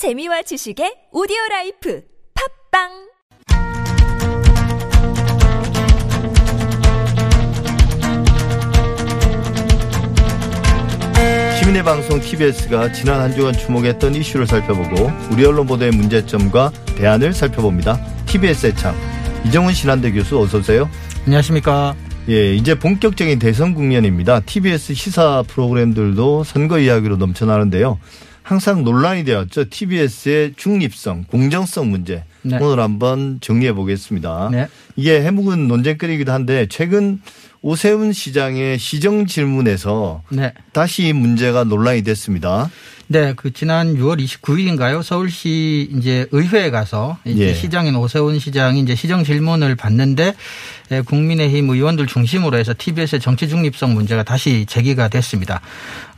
재미와 지식의 오디오 life 팟빵 시민의 방송 TBS가 지난 한 주간 주목했던 이슈를 살펴보고 우리 언론 보도의 문제점과 대안을 살펴봅니다. TBS의 창 이정훈 신한대 교수 어서 오세요. 안녕하십니까. 예, 이제 본격적인 대선 국면입니다. TBS 시사 프로그램들도 선거 이야기로 넘쳐나는데요. 항상 논란이 되었죠. TBS의 중립성, 공정성 문제. 네. 오늘 한번 정리해 보겠습니다. 네. 이게 해묵은 논쟁거리이기도 한데 최근 오세훈 시장의 시정 질문에서 네. 다시 이 문제가 논란이 됐습니다. 네, 그 지난 6월 29일인가요? 서울시 이제 의회에 가서 이제 예. 시장인 오세훈 시장이 이제 시정 질문을 받는데 예, 국민의힘 의원들 중심으로 해서 TBS의 정치 중립성 문제가 다시 제기가 됐습니다.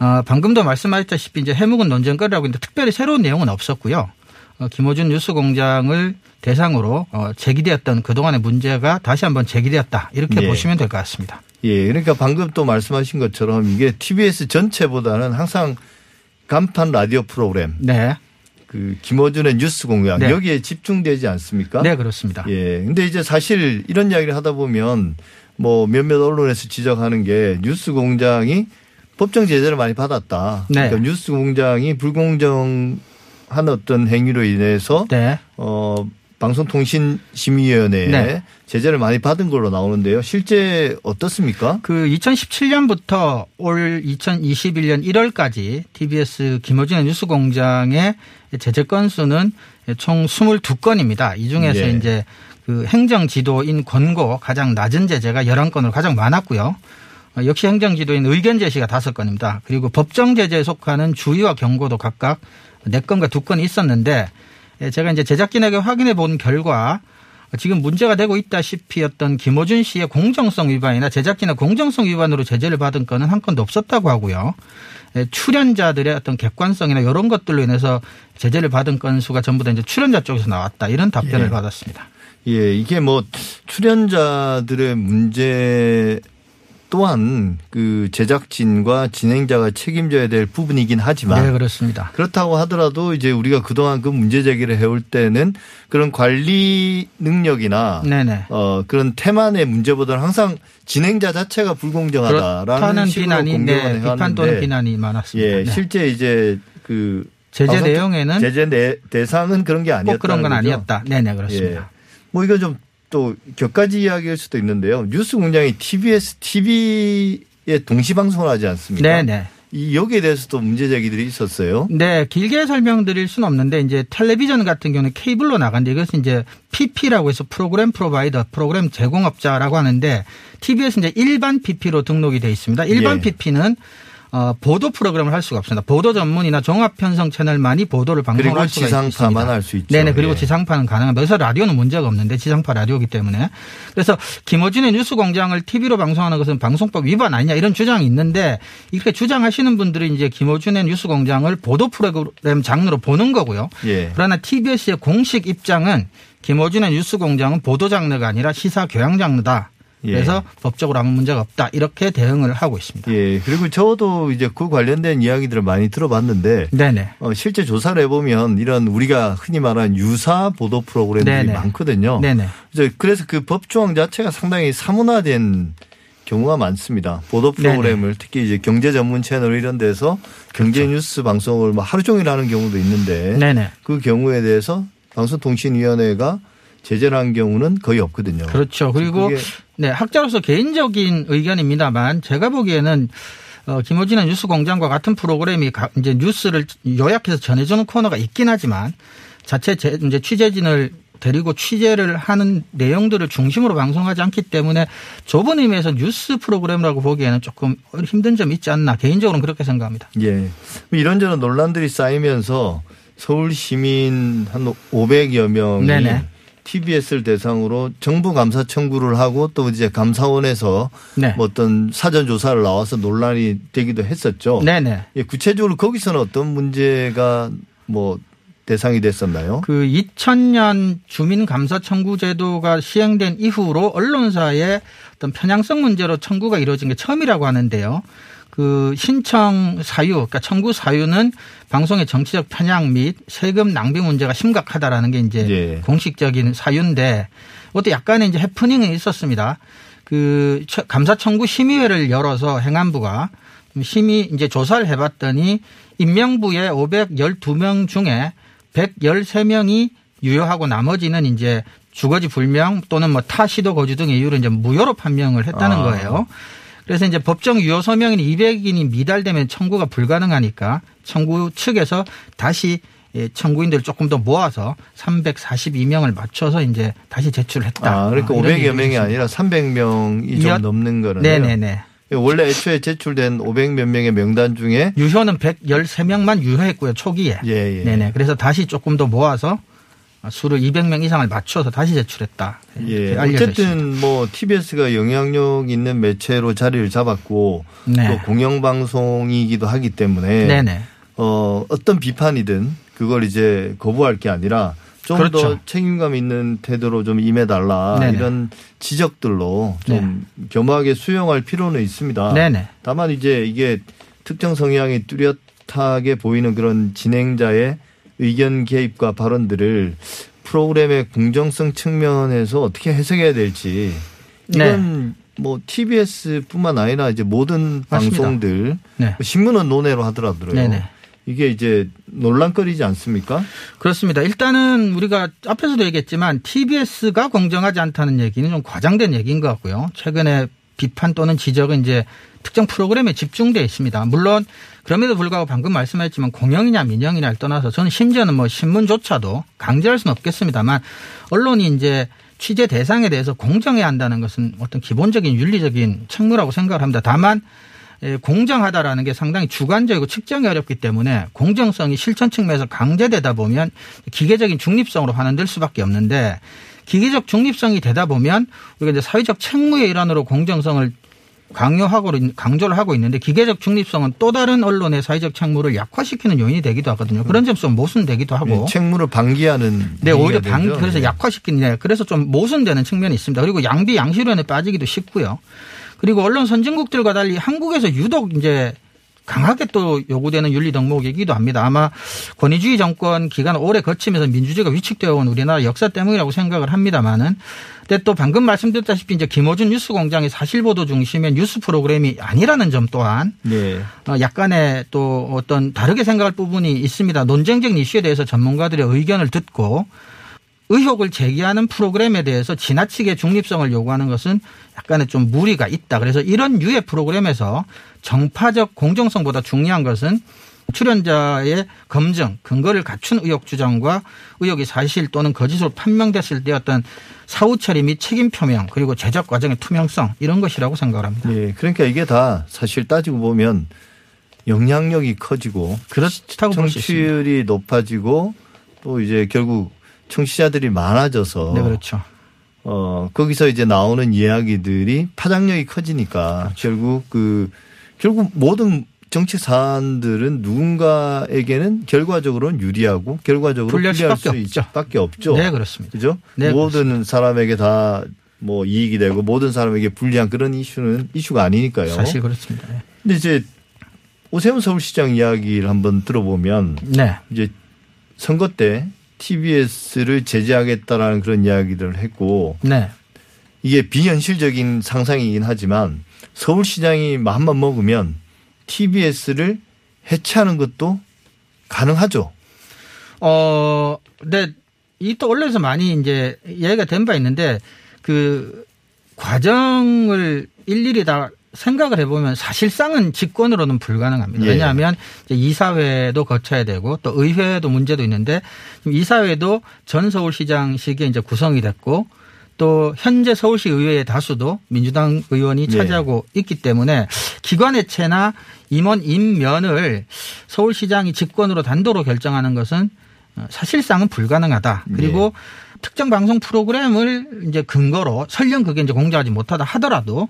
어, 방금도 말씀하셨다시피 이제 해묵은 논쟁거리라고 했는데 특별히 새로운 내용은 없었고요. 어, 김호준 뉴스공장을 대상으로 어, 제기되었던 그동안의 문제가 다시 한번 제기되었다 이렇게 예. 보시면 될 것 같습니다. 예, 그러니까 방금 또 말씀하신 것처럼 이게 TBS 전체보다는 항상 간판 라디오 프로그램 네, 그 김어준의 뉴스 공약 네. 여기에 집중되지 않습니까? 네 그렇습니다. 예. 근데 이제 사실 이런 이야기를 하다 보면 뭐 몇몇 언론에서 지적하는 게 뉴스 공장이 법정 제재를 많이 받았다. 네. 그러니까 뉴스 공장이 불공정한 어떤 행위로 인해서 네. 어 방송통신심의위원회에 네. 제재를 많이 받은 걸로 나오는데요. 실제 어떻습니까? 그 2017년부터 올 2021년 1월까지 TBS 김호준의 뉴스공장의 제재 건수는 총 22건입니다. 이 중에서 예. 이제 그 행정 지도인 권고 가장 낮은 제재가 11건으로 가장 많았고요. 어, 역시 행정 지도인 의견 제시가 5건입니다. 그리고 법정 제재에 속하는 주의와 경고도 각각 4건과 2건이 있었는데 예, 제가 이제 제작진에게 확인해 본 결과 지금 문제가 되고 있다시피 어떤 김호준 씨의 공정성 위반이나 제작진의 공정성 위반으로 제재를 받은 건은 한 건도 없었다고 하고요. 예, 출연자들의 어떤 객관성이나 이런 것들로 인해서 제재를 받은 건수가 전부 다 이제 출연자 쪽에서 나왔다 이런 답변을 예. 받았습니다. 예, 이게 뭐 출연자들의 문제 또한 그 제작진과 진행자가 책임져야 될 부분이긴 하지만 네 그렇습니다. 그렇다고 하더라도 이제 우리가 그동안 그 문제 제기를 해올 때는 그런 관리 능력이나 네네. 어 그런 테만의 문제보다는 항상 진행자 자체가 불공정하다라는 식으로 비난이 네, 비판 또는 비난이 많았습니다. 예, 네. 실제 이제 그 제재 내용에는 제재 내, 대상은 그런 게 아니었다. 꼭 그런 건 아니었다. 네네 그렇습니다. 예. 뭐 이거 좀 또 격가지 이야기일 수도 있는데요. 뉴스 공장이 TBS TV에 동시 방송을 하지 않습니까? 네네. 이 여기에 대해서도 문제 제기들이 있었어요. 네, 길게 설명드릴 수는 없는데 이제 텔레비전 같은 경우는 케이블로 나간데 이것은 이제 PP라고 해서 프로그램 프로바이더, 프로그램 제공업자라고 하는데 TBS 이제 일반 PP로 등록이 돼 있습니다. 일반 예. PP는 어, 보도 프로그램을 할 수가 없습니다. 보도 전문이나 종합 편성 채널만이 보도를 방송을 그리고 할 수가 지상파만 있습니다. 할수 있죠. 네네. 그리고 예. 지상파는 가능합니다. 그래서 라디오는 문제가 없는데 지상파 라디오기 때문에. 그래서 김어준의 뉴스 공장을 TV로 방송하는 것은 방송법 위반 아니냐 이런 주장이 있는데 이렇게 주장하시는 분들이 이제 김어준의 뉴스 공장을 보도 프로그램 장르로 보는 거고요. 예. 그러나 TBS의 공식 입장은 김어준의 뉴스 공장은 보도 장르가 아니라 시사 교양 장르다. 예. 그래서 법적으로 아무 문제가 없다. 이렇게 대응을 하고 있습니다. 예. 그리고 저도 이제 그 관련된 이야기들을 많이 들어봤는데 네네. 어, 실제 조사를 해보면 이런 우리가 흔히 말하는 유사 보도 프로그램들이 네네. 많거든요. 네네. 그래서 그래서 그 법조항 자체가 상당히 사문화된 경우가 많습니다. 보도 프로그램을 특히 이제 경제 전문 채널 이런 데서 경제 뉴스 방송을 뭐 하루 종일 하는 경우도 있는데 네네. 그 경우에 대해서 방송통신위원회가 제재를 한 경우는 거의 없거든요. 그렇죠. 그리고 네, 학자로서 개인적인 의견입니다만 제가 보기에는 어, 김호진의 뉴스 공장과 같은 프로그램이 가- 이제 뉴스를 요약해서 전해주는 코너가 있긴 하지만 자체 제, 이제 취재진을 데리고 취재를 하는 내용들을 중심으로 방송하지 않기 때문에 좁은 의미에서 뉴스 프로그램이라고 보기에는 조금 힘든 점이 있지 않나 개인적으로는 그렇게 생각합니다. 예. 이런저런 논란들이 쌓이면서 서울 시민 한 500여 명이 네네. TBS를 대상으로 정부 감사 청구를 하고 또 이제 감사원에서 네. 뭐 어떤 사전 조사를 나와서 논란이 되기도 했었죠. 네네. 예, 구체적으로 거기서는 어떤 문제가 뭐 대상이 됐었나요? 그 2000년 주민감사 청구 제도가 시행된 이후로 언론사의 어떤 편향성 문제로 청구가 이루어진 게 처음이라고 하는데요. 그 신청 사유, 그러니까 청구 사유는 방송의 정치적 편향 및 세금 낭비 문제가 심각하다라는 게 이제 예. 공식적인 사유인데 그것도 약간의 이제 해프닝이 있었습니다. 그 처- 감사 청구 심의회를 열어서 행안부가 심의 이제 조사를 해봤더니 임명부의 512명 중에 113명이 유효하고 나머지는 이제 주거지 불명 또는 뭐 타시도 거주 등의 이유로 이제 무효로 판명을 했다는 아. 거예요. 그래서 이제 법정 유효 서명인이 200인이 미달되면 청구가 불가능하니까 청구 측에서 다시 예, 청구인들을 조금 더 모아서 342명을 맞춰서 이제 다시 제출했다. 아, 그러니까 어, 이런 500여 얘기를 명이. 아니라 300명이 여- 좀 넘는 거네요. 네네네. 원래 애초에 제출된 500몇 명의 명단 중에 유효는 113명만 유효했고요, 초기에. 예, 예. 네네. 그래서 다시 조금 더 모아서 수를 200명 이상을 맞춰서 다시 제출했다. 예. 어쨌든 뭐 TBS가 영향력 있는 매체로 자리를 잡았고 네. 또 공영방송이기도 하기 때문에 네네. 어, 어떤 비판이든 그걸 이제 거부할 게 아니라 좀더 그렇죠. 책임감 있는 태도로 좀 임해달라 네네. 이런 지적들로 좀 겸허하게 수용할 필요는 있습니다. 네네. 다만 이제 이게 특정 성향이 뚜렷하게 보이는 그런 진행자의 의견 개입과 발언들을 프로그램의 공정성 측면에서 어떻게 해석해야 될지 이건 뭐 TBS뿐만 아니라 이제 모든 네. 맞습니다. 방송들 네. 신문은 논외로 하더라도요. 네네. 이게 이제 논란거리지 않습니까? 그렇습니다. 일단은 우리가 앞에서도 얘기했지만 TBS가 공정하지 않다는 얘기는 좀 과장된 얘기인 것 같고요. 최근에 비판 또는 지적은 이제 특정 프로그램에 집중되어 있습니다. 물론 그럼에도 불구하고 방금 말씀하셨지만 공영이냐 민영이냐를 떠나서 저는 심지어는 뭐 신문조차도 강제할 수는 없겠습니다만 언론이 이제 취재 대상에 대해서 공정해야 한다는 것은 어떤 기본적인 윤리적인 책무라고 생각을 합니다. 다만 예, 공정하다라는 게 상당히 주관적이고 측정이 어렵기 때문에 공정성이 실천 측면에서 강제되다 보면 기계적인 중립성으로 환원될 수밖에 없는데 기계적 중립성이 되다 보면 우리가 이제 사회적 책무의 일환으로 공정성을 강요하고 강조를 하고 있는데 기계적 중립성은 또 다른 언론의 사회적 책무를 약화시키는 요인이 되기도 하거든요. 그런 점에서 좀 모순되기도 하고. 예, 책무를 방기하는 네, 오히려 방, 되죠. 그래서 예. 약화시키는, 네, 그래서 좀 모순되는 측면이 있습니다. 그리고 양비 양실론에 빠지기도 쉽고요. 그리고 언론 선진국들과 달리 한국에서 유독 이제 강하게 또 요구되는 윤리 덕목이기도 합니다. 아마 권위주의 정권 기간 오래 거치면서 민주주의가 위축되어 온 우리나라 역사 때문이라고 생각을 합니다만은 근데 또 방금 말씀드렸다시피 이제 김호준 뉴스 공장의 사실 보도 중심의 뉴스 프로그램이 아니라는 점 또한 네. 어, 약간의 또 어떤 다르게 생각할 부분이 있습니다. 논쟁적인 이슈에 대해서 전문가들의 의견을 듣고 의혹을 제기하는 프로그램에 대해서 지나치게 중립성을 요구하는 것은 약간의 좀 무리가 있다. 그래서 이런 유의 프로그램에서 정파적 공정성보다 중요한 것은 출연자의 검증, 근거를 갖춘 의혹 주장과 의혹이 사실 또는 거짓으로 판명됐을 때 어떤 사후 처리 및 책임 표명 그리고 제작 과정의 투명성 이런 것이라고 생각을 합니다. 예. 그러니까 이게 다 사실 따지고 보면 영향력이 커지고 그렇다고. 청취율이 높아지고 또 이제 결국 청취자들이 많아져서 네, 그렇죠. 어 거기서 이제 나오는 이야기들이 파장력이 커지니까 그렇죠. 결국 그 결국 모든 정치 사안들은 누군가에게는 결과적으로는 유리하고 결과적으로 불리할 수밖에 수 없죠. 밖에 없죠. 네, 그렇습니다. 그죠? 네, 모든 사람에게 다 뭐 이익이 되고 모든 사람에게 불리한 그런 이슈는 이슈가 아니니까요. 사실 그렇습니다. 네. 근데 이제 오세훈 서울시장 이야기를 한번 들어보면 네. 이제 선거 때 TBS를 제재하겠다라는 그런 이야기들을 했고 네. 이게 비현실적인 상상이긴 하지만 서울시장이 마음만 먹으면 TBS를 해체하는 것도 가능하죠. 어, 근데 이또 언론에서 많이 이제 얘기가 된 바 있는데 그 과정을 일일이 다 생각을 해보면 사실상은 직권으로는 불가능합니다. 예. 왜냐하면 이제 이사회도 거쳐야 되고 또 의회도 문제도 있는데 이사회도 전 서울시장식에 이제 구성이 됐고 또 현재 서울시 의회의 다수도 민주당 의원이 예. 차지하고 있기 때문에 기관 해체나 임원 임면을 서울시장이 직권으로 단도로 결정하는 것은 어, 사실상은 불가능하다. 그리고 특정 방송 프로그램을 이제 근거로 설령 그게 이제 공개하지 못하다 하더라도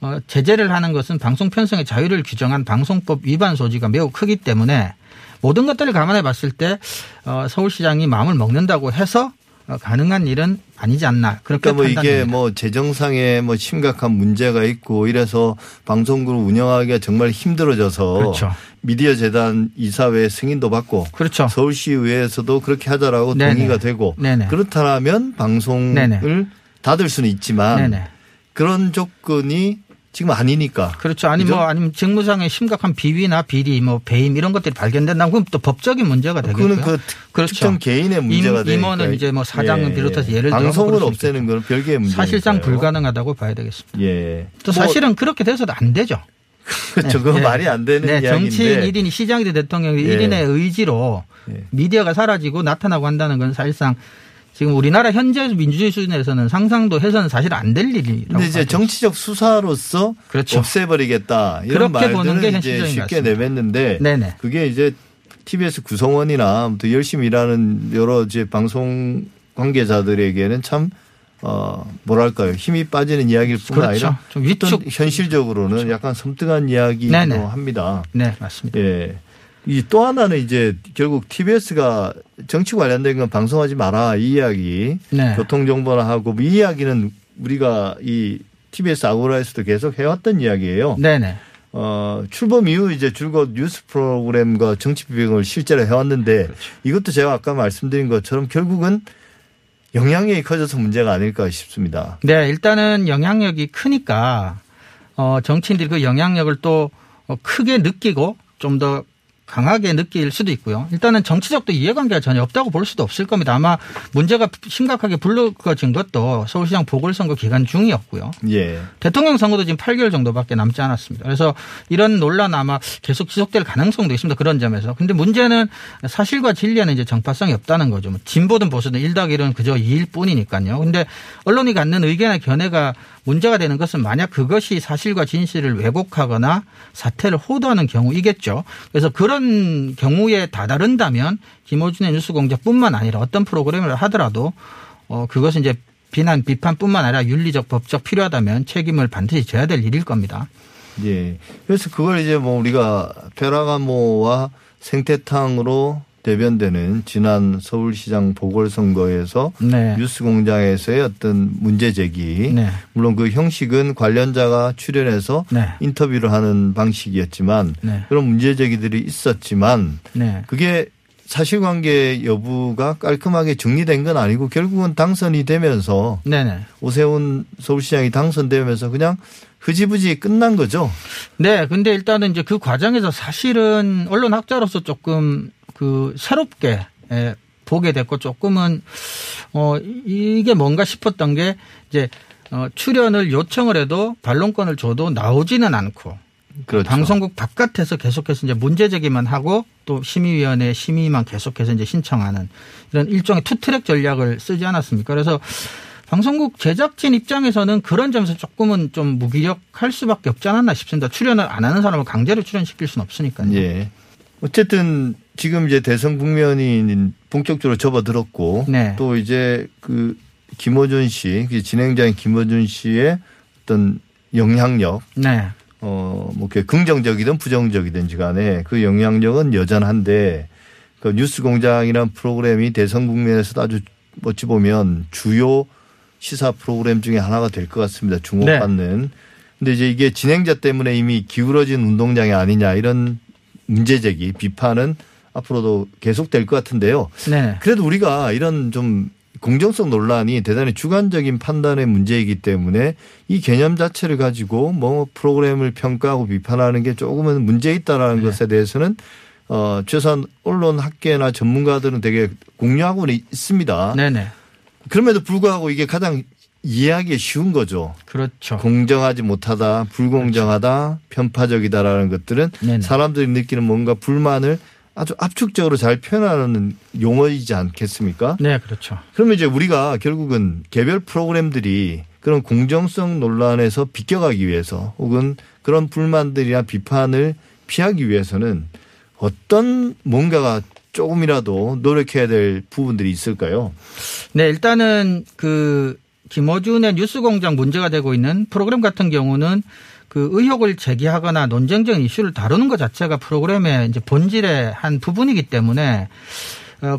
어, 제재를 하는 것은 방송 편성의 자유를 규정한 방송법 위반 소지가 매우 크기 때문에 모든 것들을 감안해 봤을 때 어, 서울시장이 마음을 먹는다고 해서 어, 가능한 일은 아니지 않나 그렇게 그러니까 뭐 이게 판단됩니다. 뭐 재정상에 뭐 심각한 문제가 있고 이래서 방송국을 운영하기가 정말 힘들어져서 그렇죠. 미디어 재단 이사회 승인도 받고 그렇죠. 서울시 의회에서도 그렇게 하자라고 네네. 동의가 되고 네네. 그렇다면 방송을 네네. 닫을 수는 있지만 네네. 그런 조건이 지금 아니니까. 그렇죠. 아니 그죠? 뭐 아니면 직무상의 심각한 비위나 비리, 뭐 배임 이런 것들이 발견된다면 그럼 또 법적인 문제가 되겠고요. 그거는 그 그렇죠. 특정 개인의 문제가 임- 되니까. 임원은 이제 뭐 사장을 비롯해서 예를 들어 방송을 없애는 건 별개의 문제. 사실상 불가능하다고 봐야 되겠습니다. 예. 또뭐 사실은 그렇게 돼서도 안 되죠. 그렇죠. 그건 예. 말이 안 되는 네, 이야기인데. 정치인 1인이 시장이든 대통령이 예. 1인의 의지로 예. 미디어가 사라지고 나타나고 한다는 건 사실상 지금 우리나라 현재 민주주의 수준에서는 상상도 해서는 사실 안 될 일이라고 근데 이제 정치적 수사로서 그렇죠. 없애버리겠다 이런 그렇게 보는 게 말들은 이제 쉽게. 내뱉는데 네네. 그게 이제 TBS 구성원이나 또 열심히 일하는 여러 이제 방송 관계자들에게는 참 어, 뭐랄까요. 힘이 빠지는 이야기일 뿐 그렇죠. 아니라 좀 위축. 그렇죠. 현실적으로는 약간 섬뜩한 이야기도 네네. 합니다. 네, 맞습니다. 예. 이 또 하나는 이제 결국 TBS가 정치 관련된 건 방송하지 마라 이 이야기. 네. 교통 정보나 하고 이 이야기는 우리가 이 TBS 아고라에서도 계속 해왔던 이야기예요. 네네. 어, 출범 이후 이제 줄곧 뉴스 프로그램과 정치 비평을 실제로 해왔는데 그렇죠. 이것도 제가 아까 말씀드린 것처럼 결국은 영향력이 커져서 문제가 아닐까 싶습니다. 네, 일단은 영향력이 크니까 어, 정치인들이 그 영향력을 또 어, 크게 느끼고 좀 더 강하게 느낄 수도 있고요. 일단은 정치적도 이해관계가 전혀 없다고 볼 수도 없을 겁니다. 아마 문제가 심각하게 불거진 것도 서울시장 보궐선거 기간 중이었고요. 예. 대통령 선거도 지금 8개월 정도밖에 남지 않았습니다. 그래서 이런 논란 아마 계속 지속될 가능성도 있습니다. 그런 점에서. 근데 문제는 사실과 진리에는 이제 정파성이 없다는 거죠. 뭐 진보든 보수든 1닭 1은 그저 2일 뿐이니까요. 근데 언론이 갖는 의견의 견해가 문제가 되는 것은 만약 그것이 사실과 진실을 왜곡하거나 사태를 호도하는 경우이겠죠. 그래서 그런 경우에 다다른다면 김호준의 뉴스공장뿐만 아니라 어떤 프로그램을 하더라도 어 그것은 이제 비난 비판뿐만 아니라 윤리적 법적 필요하다면 책임을 반드시 져야 될 일일 겁니다. 예. 그래서 그걸 이제 뭐 우리가 페라가모와 생태탕으로 대변되는 지난 서울시장 보궐선거에서 네. 뉴스 공장에서의 어떤 문제 제기. 네. 물론 그 형식은 관련자가 출연해서 네. 인터뷰를 하는 방식이었지만 네. 그런 문제 제기들이 있었지만 네. 그게 사실관계 여부가 깔끔하게 정리된 건 아니고 결국은 당선이 되면서 네네. 오세훈 서울시장이 당선되면서 그냥 흐지부지 끝난 거죠. 네. 근데 일단은 이제 그 과정에서 사실은 언론 학자로서 조금 그 새롭게 예, 보게 됐고 조금은 어 이게 뭔가 싶었던 게 이제 어 출연을 요청을 해도 반론권을 줘도 나오지는 않고 그렇죠. 방송국 바깥에서 계속해서 이제 문제 제기만 하고 또 심의위원회 심의만 계속해서 이제 신청하는 이런 일종의 투트랙 전략을 쓰지 않았습니까? 그래서 방송국 제작진 입장에서는 그런 점에서 조금은 좀 무기력할 수밖에 없지 않았나 싶습니다. 출연을 안 하는 사람을 강제로 출연시킬 수는 없으니까요. 예. 어쨌든 지금 이제 대선 국면이 본격적으로 접어들었고 네. 또 이제 그 김어준 씨, 그 진행자인 김어준 씨의 어떤 영향력 네. 어, 뭐, 그 긍정적이든 부정적이든지 간에 그 영향력은 여전한데 그 뉴스 공장이라는 프로그램이 대선 국면에서도 아주 어찌 보면 주요 시사 프로그램 중에 하나가 될 것 같습니다. 주목받는. 근데 이제 이게 진행자 때문에 이미 기울어진 운동장이 아니냐 이런 문제 제기, 비판은 앞으로도 계속 될 것 같은데요. 네. 그래도 우리가 이런 좀 공정성 논란이 대단히 주관적인 판단의 문제이기 때문에 이 개념 자체를 가지고 뭐 프로그램을 평가하고 비판하는 게 조금은 문제 있다라는 네. 것에 대해서는 어 최소한 언론 학계나 전문가들은 되게 공유하고는 있습니다. 네네. 그럼에도 불구하고 이게 가장 이해하기 쉬운 거죠. 그렇죠. 공정하지 못하다, 불공정하다, 편파적이다라는 것들은 네네. 사람들이 느끼는 뭔가 불만을 아주 압축적으로 잘 표현하는 용어이지 않겠습니까? 네, 그렇죠. 그러면 이제 우리가 결국은 개별 프로그램들이 그런 공정성 논란에서 비껴가기 위해서 혹은 그런 불만들이나 비판을 피하기 위해서는 어떤 뭔가가 조금이라도 노력해야 될 부분들이 있을까요? 네, 일단은 그 김어준의 뉴스공장 문제가 되고 있는 프로그램 같은 경우는 그 의혹을 제기하거나 논쟁적인 이슈를 다루는 것 자체가 프로그램의 이제 본질의 한 부분이기 때문에 어,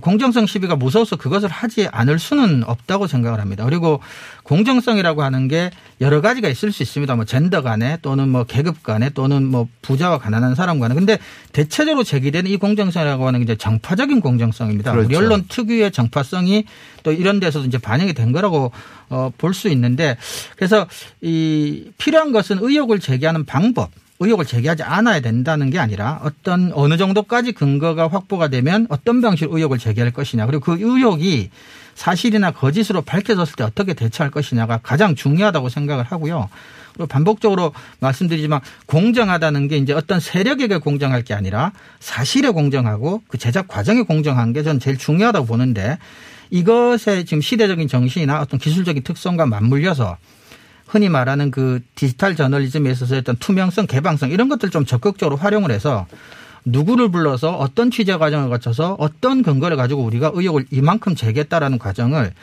공정성 시비가 무서워서 그것을 하지 않을 수는 없다고 생각을 합니다. 그리고 공정성이라고 하는 게 여러 가지가 있을 수 있습니다. 뭐 젠더 간에 또는 뭐 계급 간에 또는 뭐 부자와 가난한 사람 간에. 근데 대체적으로 제기되는 이 공정성이라고 하는 게 이제 정파적인 공정성입니다. 그렇죠. 우리 언론 특유의 정파성이 또 이런 데서도 이제 반영이 된 거라고 어, 볼 수 있는데 그래서 이 필요한 것은 의혹을 제기하는 방법 의혹을 제기하지 않아야 된다는 게 아니라 어떤 어느 정도까지 근거가 확보가 되면 어떤 방식으로 의혹을 제기할 것이냐 그리고 그 의혹이 사실이나 거짓으로 밝혀졌을 때 어떻게 대처할 것이냐가 가장 중요하다고 생각을 하고요. 그리고 반복적으로 말씀드리지만 공정하다는 게 이제 어떤 세력에게 공정할 게 아니라 사실에 공정하고 그 제작 과정에 공정한 게 저는 제일 중요하다고 보는데 이것의 지금 시대적인 정신이나 어떤 기술적인 특성과 맞물려서 흔히 말하는 그 디지털 저널리즘에 있어서 어떤 투명성, 개방성 이런 것들 좀 적극적으로 활용을 해서 누구를 불러서 어떤 취재 과정을 거쳐서 어떤 근거를 가지고 우리가 의혹을 이만큼 제기했다라는 과정을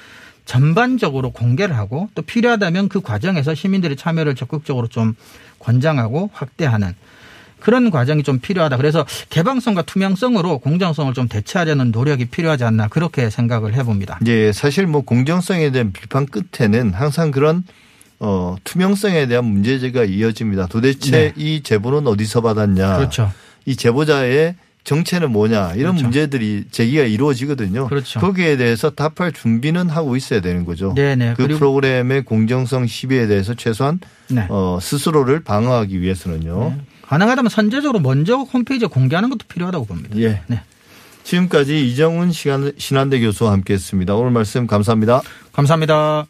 전반적으로 공개를 하고 또 필요하다면 그 과정에서 시민들의 참여를 적극적으로 좀 권장하고 확대하는 그런 과정이 좀 필요하다. 그래서 개방성과 투명성으로 공정성을 좀 대체하려는 노력이 필요하지 않나 그렇게 생각을 해봅니다. 예, 사실 뭐 공정성에 대한 비판 끝에는 항상 그런 어, 투명성에 대한 문제제가 이어집니다. 도대체 네. 이 제보는 어디서 받았냐. 그렇죠. 이 제보자의 정체는 뭐냐. 이런 그렇죠. 문제들이 제기가 이루어지거든요. 그렇죠. 거기에 대해서 답할 준비는 하고 있어야 되는 거죠. 네네. 그 그리고 프로그램의 공정성 시비에 대해서 최소한 네. 어, 스스로를 방어하기 위해서는요. 가능하다면 선제적으로 먼저 홈페이지에 공개하는 것도 필요하다고 봅니다. 예. 네. 지금까지 이정훈 시간- 신한대 교수와 함께했습니다. 오늘 말씀 감사합니다. 감사합니다.